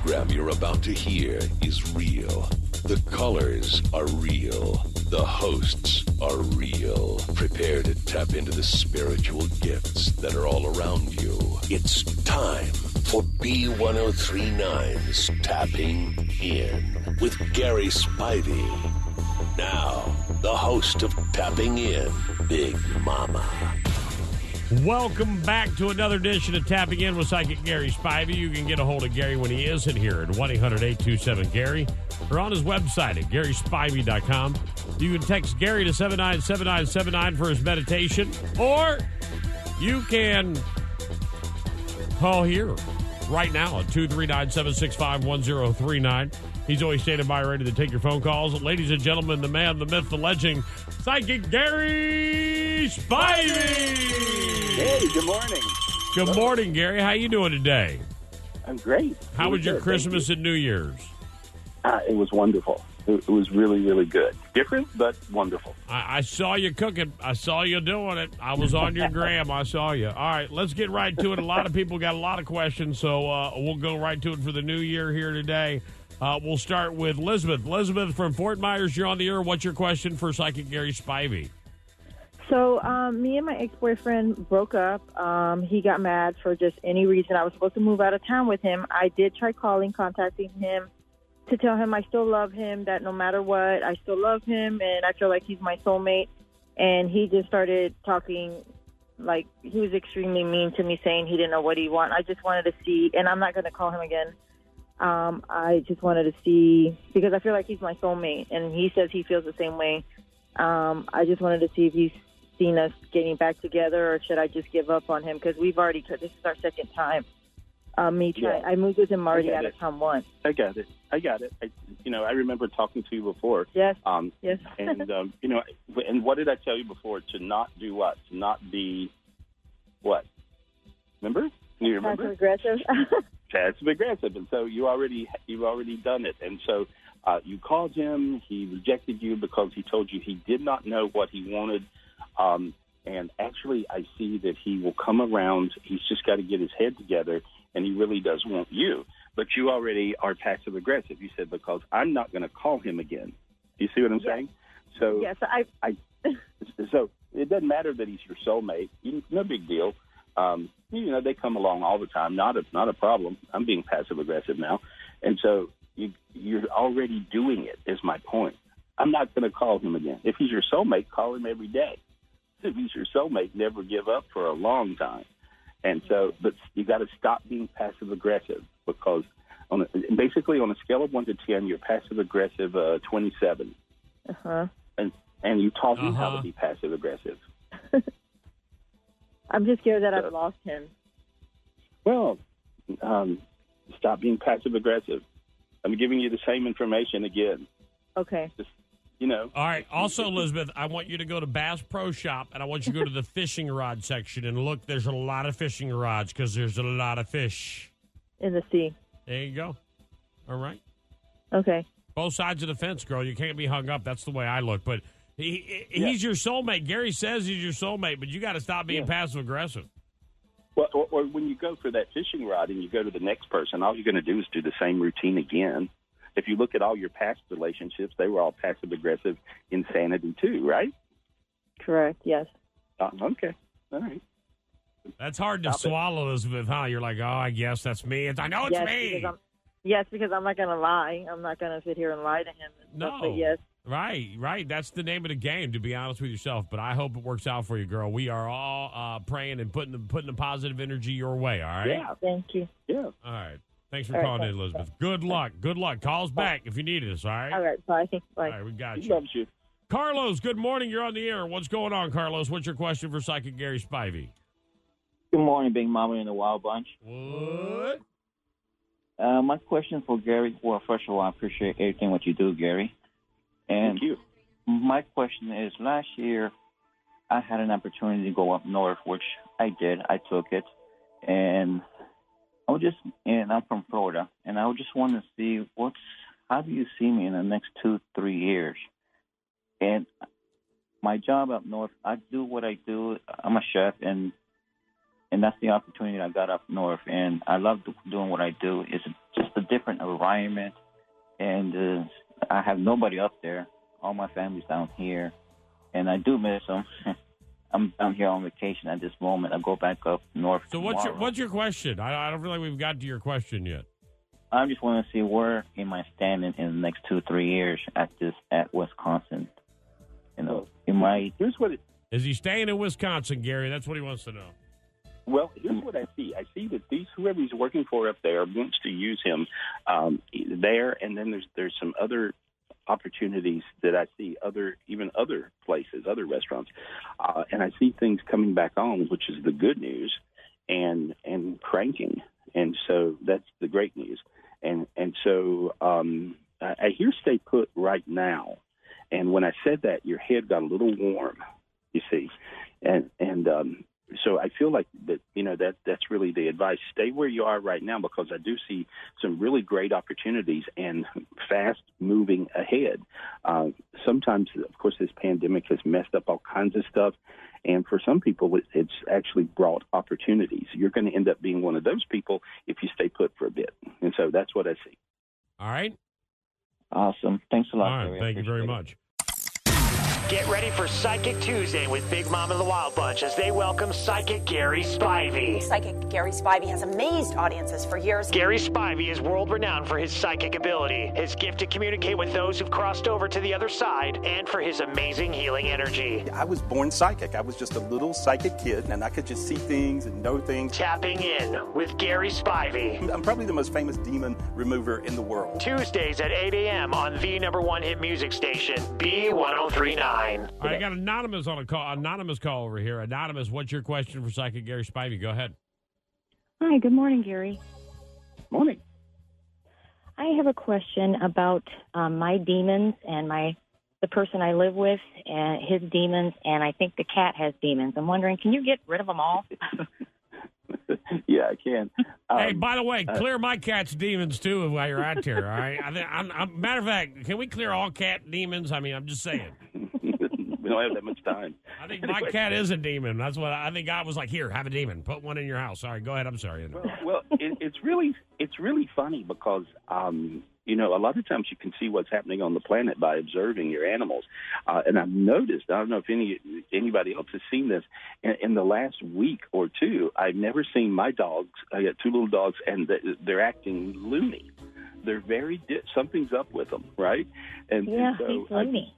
Program you're about to hear is real. The callers are real. The hosts are real. Prepare to tap into the spiritual gifts that are all around you. It's time for B1039's Tapping In with Gary Spivey. Now, the host of Tapping In, Big Mama. Welcome back to another edition of Tapping In with Psychic Gary Spivey. You can get a hold of Gary when he isn't here at 1 800 827 Gary or on his website at GarySpivey.com. You can text Gary to 797979 for his meditation, or you can call here right now at 239 765 1039. He's always standing by ready to take your phone calls. Ladies and gentlemen, the man, the myth, the legend, Psychic Gary Spivey. Hey, good morning. Good morning, Gary. How you doing today? I'm great. How was your good, Christmas you. and New Year's? Uh, it was wonderful. It, it was really, really good. Different, but wonderful. I, I saw you cooking. I saw you doing it. I was on your gram. I saw you. All right, let's get right to it. A lot of people got a lot of questions, so uh, we'll go right to it for the new year here today. Uh, we'll start with Elizabeth. Elizabeth from Fort Myers, you're on the air. What's your question for Psychic Gary Spivey? So, um, me and my ex boyfriend broke up. Um, he got mad for just any reason. I was supposed to move out of town with him. I did try calling, contacting him to tell him I still love him, that no matter what, I still love him, and I feel like he's my soulmate. And he just started talking like he was extremely mean to me, saying he didn't know what he wanted. I just wanted to see, and I'm not going to call him again. Um, I just wanted to see because I feel like he's my soulmate, and he says he feels the same way. Um, I just wanted to see if he's seen us getting back together, or should I just give up on him? Because we've already this is our second time. Um, me try. Yeah. I moved with him already out it. of town once. I got it. I got it. I, you know, I remember talking to you before. Yes, Um, yes. and um, you know, and what did I tell you before? To not do what? To not be what? Remember? You remember? Passive aggressive. passive aggressive, and so you already you've already done it, and so uh, you called him. He rejected you because he told you he did not know what he wanted. Um, and actually, I see that he will come around. He's just got to get his head together, and he really does want you. But you already are passive aggressive. You said because I'm not going to call him again. You see what I'm Yes. saying? So yes, I. so it doesn't matter that he's your soulmate. You, no big deal. Um, you know, they come along all the time. Not a not a problem. I'm being passive aggressive now, and so you you're already doing it. Is my point. I'm not going to call him again. If he's your soulmate, call him every day. If he's your soulmate, never give up for a long time. And so, but you got to stop being passive aggressive because on a, basically on a scale of one to ten, you're passive aggressive uh, 27 Uh huh. and and you taught me how Uh-huh. to be passive aggressive. I'm just scared that So- I've lost him. Well, um, stop being passive aggressive. I'm giving you the same information again. Okay. You know, All right. Also, Elizabeth, I want you to go to Bass Pro Shop and I want you to go to the fishing rod section and look. There's a lot of fishing rods because there's a lot of fish. In the sea. There you go. All right. Okay. Both sides of the fence, girl. You can't be hung up. That's the way I look. But he, he- he's your soulmate. Gary says he's your soulmate, but you got to stop being Yeah. passive aggressive. well, or, or when you go for that fishing rod and you go to the next person, all you're going to do is do the same routine again. If you look at all your past relationships, they were all passive aggressive insanity too, right? Correct. Yes. Uh, okay, all right. That's hard to Stop it. swallow, Elizabeth, huh? You're like, oh, I guess that's me. It's, I know it's yes, me. because I'm. Yes, because I'm not going to lie. I'm not going to sit here and lie to him. No. But yes. Right, right. That's the name of the game, to be honest with yourself. But I hope it works out for you, girl. We are all uh, praying and putting the, putting the positive energy your way. All right. Yeah, Thank you. yeah. All right. Thanks for All right, calling in, thanks. Elizabeth. Good luck. Good luck. Call us back if you need us, all right? All right, bye. Bye. right, we got you. loves you. Carlos, good morning. You're on the air. What's going on, Carlos? What's your question for Psychic Gary Spivey? Good morning, Big Mama and the Wild Bunch. What? Uh, my question for Gary. Well, first of all, I appreciate everything what you do, Gary. And Thank you. my question is: Last year, I had an opportunity to go up north, which I did. I took it, and I was just and I'm from Florida, and I just want to see what's how do you see me in the next two, three years? And my job up north, I do what I do. I'm a chef, and and that's the opportunity I got up north, and I love doing what I do. It's just a different environment, and uh, I have nobody up there. All my family's down here, and I do miss them. I'm down here on vacation at this moment. I go back up north. So what's your what's your question? I, I don't feel like we've got to your question yet. I just want to see where am I standing in the next two, three years at this at Wisconsin. You know, am I Here's what it. Is he staying in Wisconsin, Gary? That's what he wants to know. Well, here's what I see. I see that these whoever he's working for up there wants to use him um, there, and then there's there's some other opportunities that I see other even other places, other restaurants, uh, and I see things coming back on, which is the good news, and and cranking, and so that's the great news, and and so um, I, I hear stay put right now, and when I said that, your head got a little warm, you see, and and um, so I feel like that you know that that's really the advice. Stay where you are right now because I do see some really great opportunities and fast moving ahead. Uh, sometimes, of course, this pandemic has messed up all kinds of stuff. And for some people, it- it's actually brought opportunities. You're going to end up being one of those people if you stay put for a bit. And so that's what I see. All right. awesome? Thanks a lot. right. Gary. I Thank you very much. it. Much. Get ready for Psychic Tuesday with Big Mom and the Wild Bunch as they welcome Psychic Gary Spivey. Psychic Gary Spivey has amazed audiences for years. Gary Spivey is world renowned for his psychic ability, his gift to communicate with those who've crossed over to the other side, and for his amazing healing energy. I was born psychic. I was just a little psychic kid, and I could just see things and know things. Tapping in with Gary Spivey. I'm probably the most famous demon remover in the world. Tuesdays at 8 a.m. on the number one hit music station, B1039. All right, I got anonymous on a call. Anonymous call over here. Anonymous, what's your question for Psychic Gary Spivey? Go ahead. Hi, good morning, Gary. Morning. I have a question about um, my demons and my the person I live with and his demons, and I think the cat has demons. I'm wondering, can you get rid of them all? yeah, I can. hey, Um, by the way, clear my cat's demons too while you're out here. All right. I think, I'm, I'm, matter of fact, can we clear all cat demons? I mean, I'm just saying. we don't have that much time. I think my cat is a demon. That's what I think. God was like, "Here, have a demon. Put one in your house." Sorry, go ahead. I'm sorry. Well, well it, it's really it's really funny because um, you know a lot of times you can see what's happening on the planet by observing your animals, uh, and I've noticed. I don't know if any anybody else has seen this in, in the last week or two. I've never seen my dogs. I got two little dogs, and they're acting loony. They're very di- something's up with them, right? And, yeah, and so he's I- loony.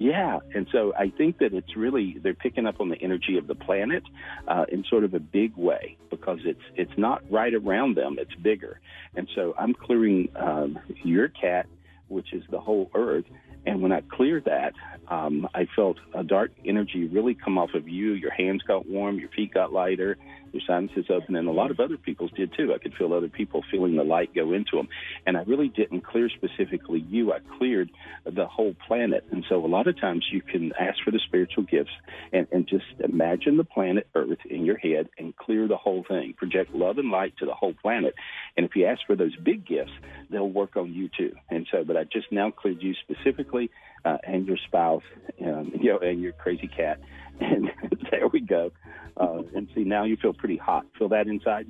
Yeah, and so I think that it's really they're picking up on the energy of the planet uh, in sort of a big way because it's it's not right around them; it's bigger. And so I'm clearing um, your cat, which is the whole Earth. And when I cleared that, um, I felt a dark energy really come off of you. Your hands got warm, your feet got lighter, your sinuses open, and a lot of other people's did too. I could feel other people feeling the light go into them. And I really didn't clear specifically you. I cleared the whole planet. And so a lot of times you can ask for the spiritual gifts and, and just imagine the planet Earth in your head and clear the whole thing. Project love and light to the whole planet. And if you ask for those big gifts, they'll work on you too. And so, but I just now cleared you specifically uh, and your spouse, um, you know, and your crazy cat. And there we go. Uh, and see, now you feel pretty hot. Feel that inside?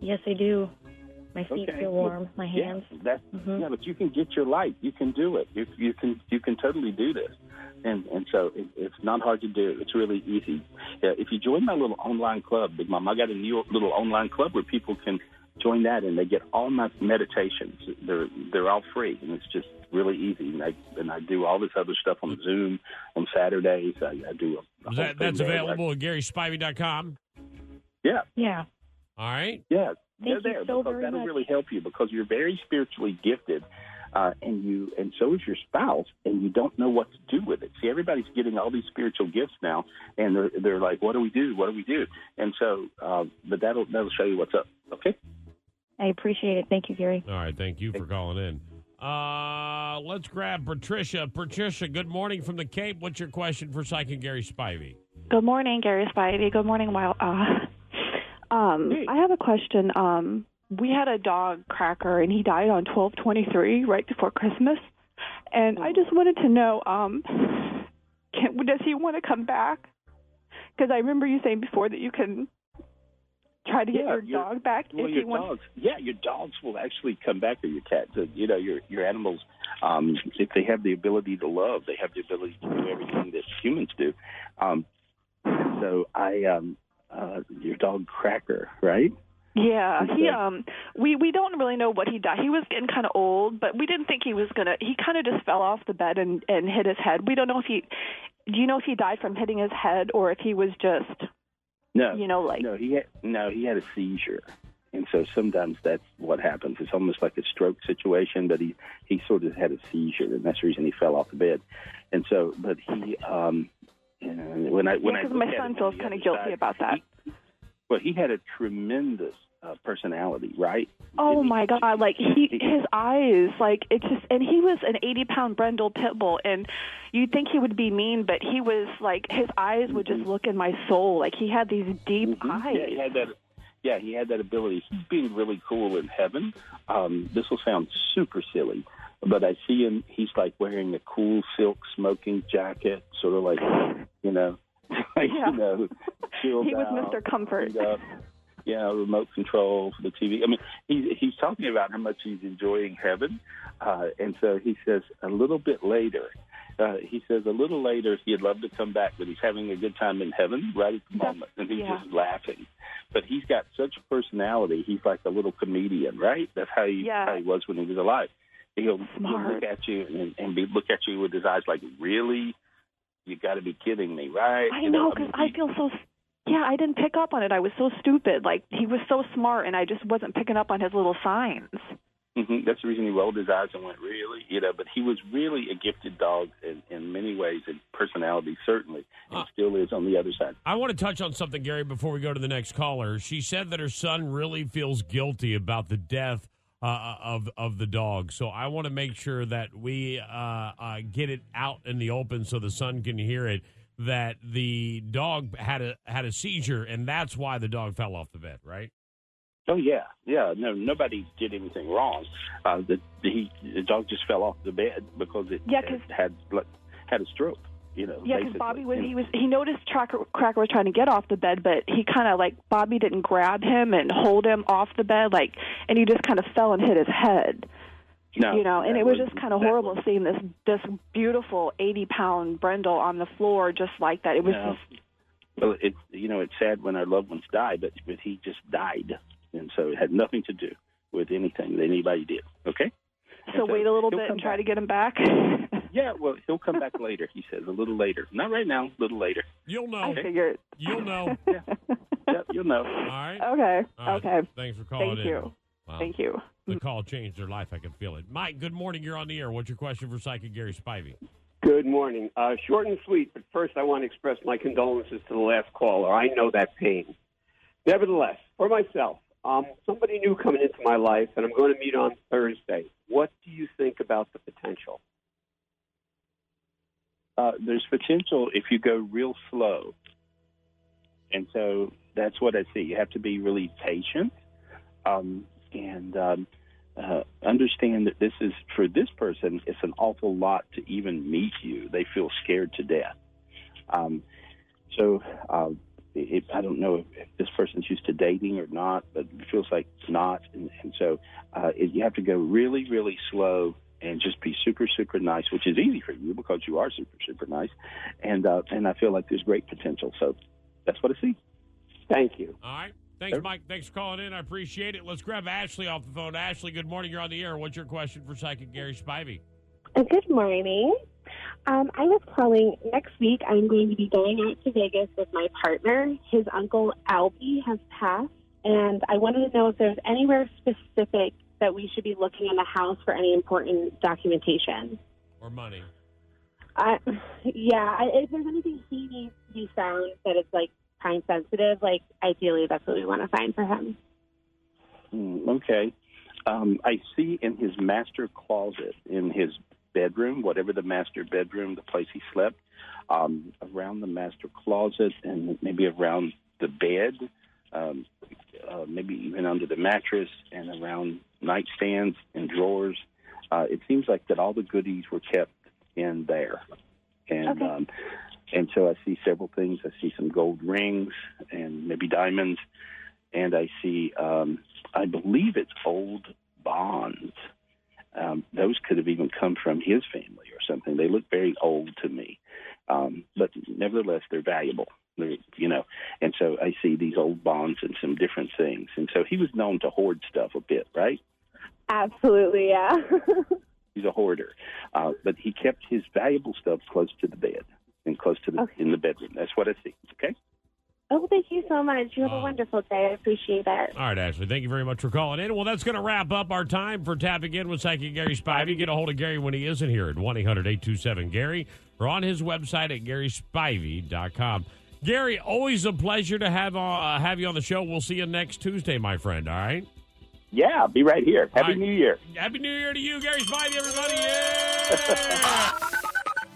Yes, I do. My feet Okay. feel warm. My hands. Yeah, that's, Mhm. yeah, but you can get your light. You can do it. You, you can you can totally do this, and and so it, it's not hard to do. It's really easy. Yeah, if you join my little online club, Big Mom, I got a new little online club where people can join that, and they get all my meditations. They're they're all free, and it's just really easy. And I and I do all this other stuff on Zoom on Saturdays. I, I do a, a that, that's there where I- available at GarySpivey.com. Yeah, Yeah. All right. yeah. go Thank you there so because very that'll much. really help you because you're very spiritually gifted, uh, and you and so is your spouse, and you don't know what to do with it. See, everybody's getting all these spiritual gifts now, and they're they're like, "What do we do? What do we do?" And so, uh, but that'll that'll show you what's up. Okay. I appreciate it. Thank you, Gary. All right, thank you for calling in. Uh, let's grab Patricia. Patricia, good morning from the Cape. What's your question for Psychic Gary Spivey? Good morning, Gary Spivey. Good morning, Wild. Uh, um, I have a question. Um, we had a dog, Cracker, and he died on twelve twenty three, right before Christmas. And I just wanted to know, um, can, does he want to come back? Because I remember you saying before that you can try to get Yeah, your your- dog back Well, if your he wants. dogs, yeah, your dogs will actually come back to your cats. Uh, you know, your your animals, um, if they have the ability to love, they have the ability to do everything that humans do. Um, so I, um, uh, your dog Cracker, right? Yeah, he um we we don't really know what he died. He was getting kind of old, but we didn't think he was gonna. He kind of just fell off the bed and and hit his head. We don't know if he. Do you know if he died from hitting his head or if he was just No, you know like no, he had no, he had a seizure, and so sometimes that's what happens. It's almost like a stroke situation, but he he sort of had a seizure, and that's the reason he fell off the bed. And so, but he, um, and when I when yeah, I because my son feels kind of guilty side, about that. Well, he had a tremendous uh, personality, right? Oh my God! Like he, his eyes, like it just, and he was an eighty-pound brindle pit bull, and you'd think he would be mean, but he was like his eyes would just look in my soul. Like he had these deep eyes. Yeah, he had that. Yeah, he had that ability. He's being really cool in heaven. Um, this will sound super silly, but I see him. He's like wearing a cool silk smoking jacket, sort of like, you know, like, Yeah. you know, He was out, Mr. Comfort. You know, remote control for the TV. I mean, he's he's talking about how much he's enjoying heaven, uh, and so he says a little bit later. Uh, he says a little later he'd love to come back, but he's having a good time in heaven right at the moment, and he's yeah. just laughing. But he's got such personality; he's like a little comedian, right? That's how he, Yeah. how he was when he was alive. He'll, he'll look at you and, and be, look at you with his eyes like, "Really? You got to be kidding me, right?" I You know I mean, because I feel so. Yeah, I didn't pick up on it. I was so stupid. Like he was so smart, and I just wasn't picking up on his little signs. hmm That's the reason he rolled his eyes and went, really? You know, but he was really a gifted dog in, in many ways, and personality certainly, and Uh, still is on the other side. I want to touch on something, Gary, before we go to the next caller. She said that her son really feels guilty about the death uh, of of the dog. So I want to make sure that we uh, uh, get it out in the open so the son can hear it. That the dog had a had a seizure, and that's why the dog fell off the bed. Right? Oh yeah, yeah. No, nobody did anything wrong. Uh, the, the he, the dog just fell off the bed because it Yeah, had 'cause- had like, had a stroke. You know, Yeah, because. Bobby was And- he was he noticed Cracker, Cracker was trying to get off the bed, but he kind of like Bobby didn't grab him and hold him off the bed, like, and he just kind of fell and hit his head. No, you know, and it was just kind of that horrible seeing this this beautiful eighty pound brindle on the floor just like that. It was No. just Well, it's you know it's sad when our loved ones die, but but he just died, and so it had nothing to do with anything that anybody did. Okay. And so wait a little bit and try back. to get him back. Yeah, well, he'll come back later. He says a little later, not right now, a little later. You'll know. I figured. You'll know. Yep, you'll know. All right. Okay. All right. Okay. Thanks for calling Thank in. you. Wow. Thank you. The call changed their life. I can feel it. Mike, good morning. You're on the air. What's your question for Psychic Gary Spivey? Good morning. Uh, short and sweet, but first I want to express my condolences to the last caller. I know that pain. Nevertheless, for myself, um, somebody new coming into my life, and I'm going to meet on Thursday. What do you think about the potential? Uh, there's potential if you go real slow, and so that's what I see. You have to be really patient, um, and um, uh, understand that this is for this person. It's an awful lot to even meet you. They feel scared to death. Um, so uh, it, I don't know if, if this person's used to dating or not, but it feels like it's not. And, and so uh, it, you have to go really, really slow and just be super, super nice, which is easy for you because you are super, super nice. And uh, and I feel like there's great potential. So that's what I see. Thank you. All right. Thanks, Mike. Thanks for calling in. I appreciate it. Let's grab Ashley off the phone. Ashley, good morning. You're on the air. What's your question for Psychic Gary Spivey? Uh, Good morning. Um, I was calling next week. I'm going to be going out to Vegas with my partner. His uncle Albie has passed, and I wanted to know if there's anywhere specific that we should be looking in the house for any important documentation. Or money. I, yeah, if there's anything he needs to be found that is like time sensitive, like ideally that's what we want to find for him. Hmm, okay. Um, I see in his master closet in his bedroom, whatever the master bedroom, the place he slept, um, around the master closet and maybe around the bed, um, uh, maybe even under the mattress and around nightstands and drawers. Uh, it seems like that all the goodies were kept in there, and Okay. um, and so I see several things. I see some gold rings and maybe diamonds, and I see um, I believe it's old bonds. Um, those could have even come from his family or something. They look very old to me, um, but nevertheless, they're valuable. They're, you know, and so I see these old bonds and some different things. And so he was known to hoard stuff a bit, right? Absolutely, yeah. He's a hoarder, uh, but he kept his valuable stuff close to the bed and close to the in the bedroom. That's what I see. Okay. oh, thank you so much. You have a wonderful day. I appreciate it. All right, Ashley. Thank you very much for calling in. Well, that's going to wrap up our time for tapping in with Psychic Gary Spivey. Get a hold of Gary when he isn't here at 1 800 827 Gary or on his website at GarySpivey.com. Gary, always a pleasure to have uh, have you on the show. We'll see you next Tuesday, my friend. All right. Yeah, be right here. Happy All right. New Year. Happy New Year to you, Gary Spivey, everybody. Yeah!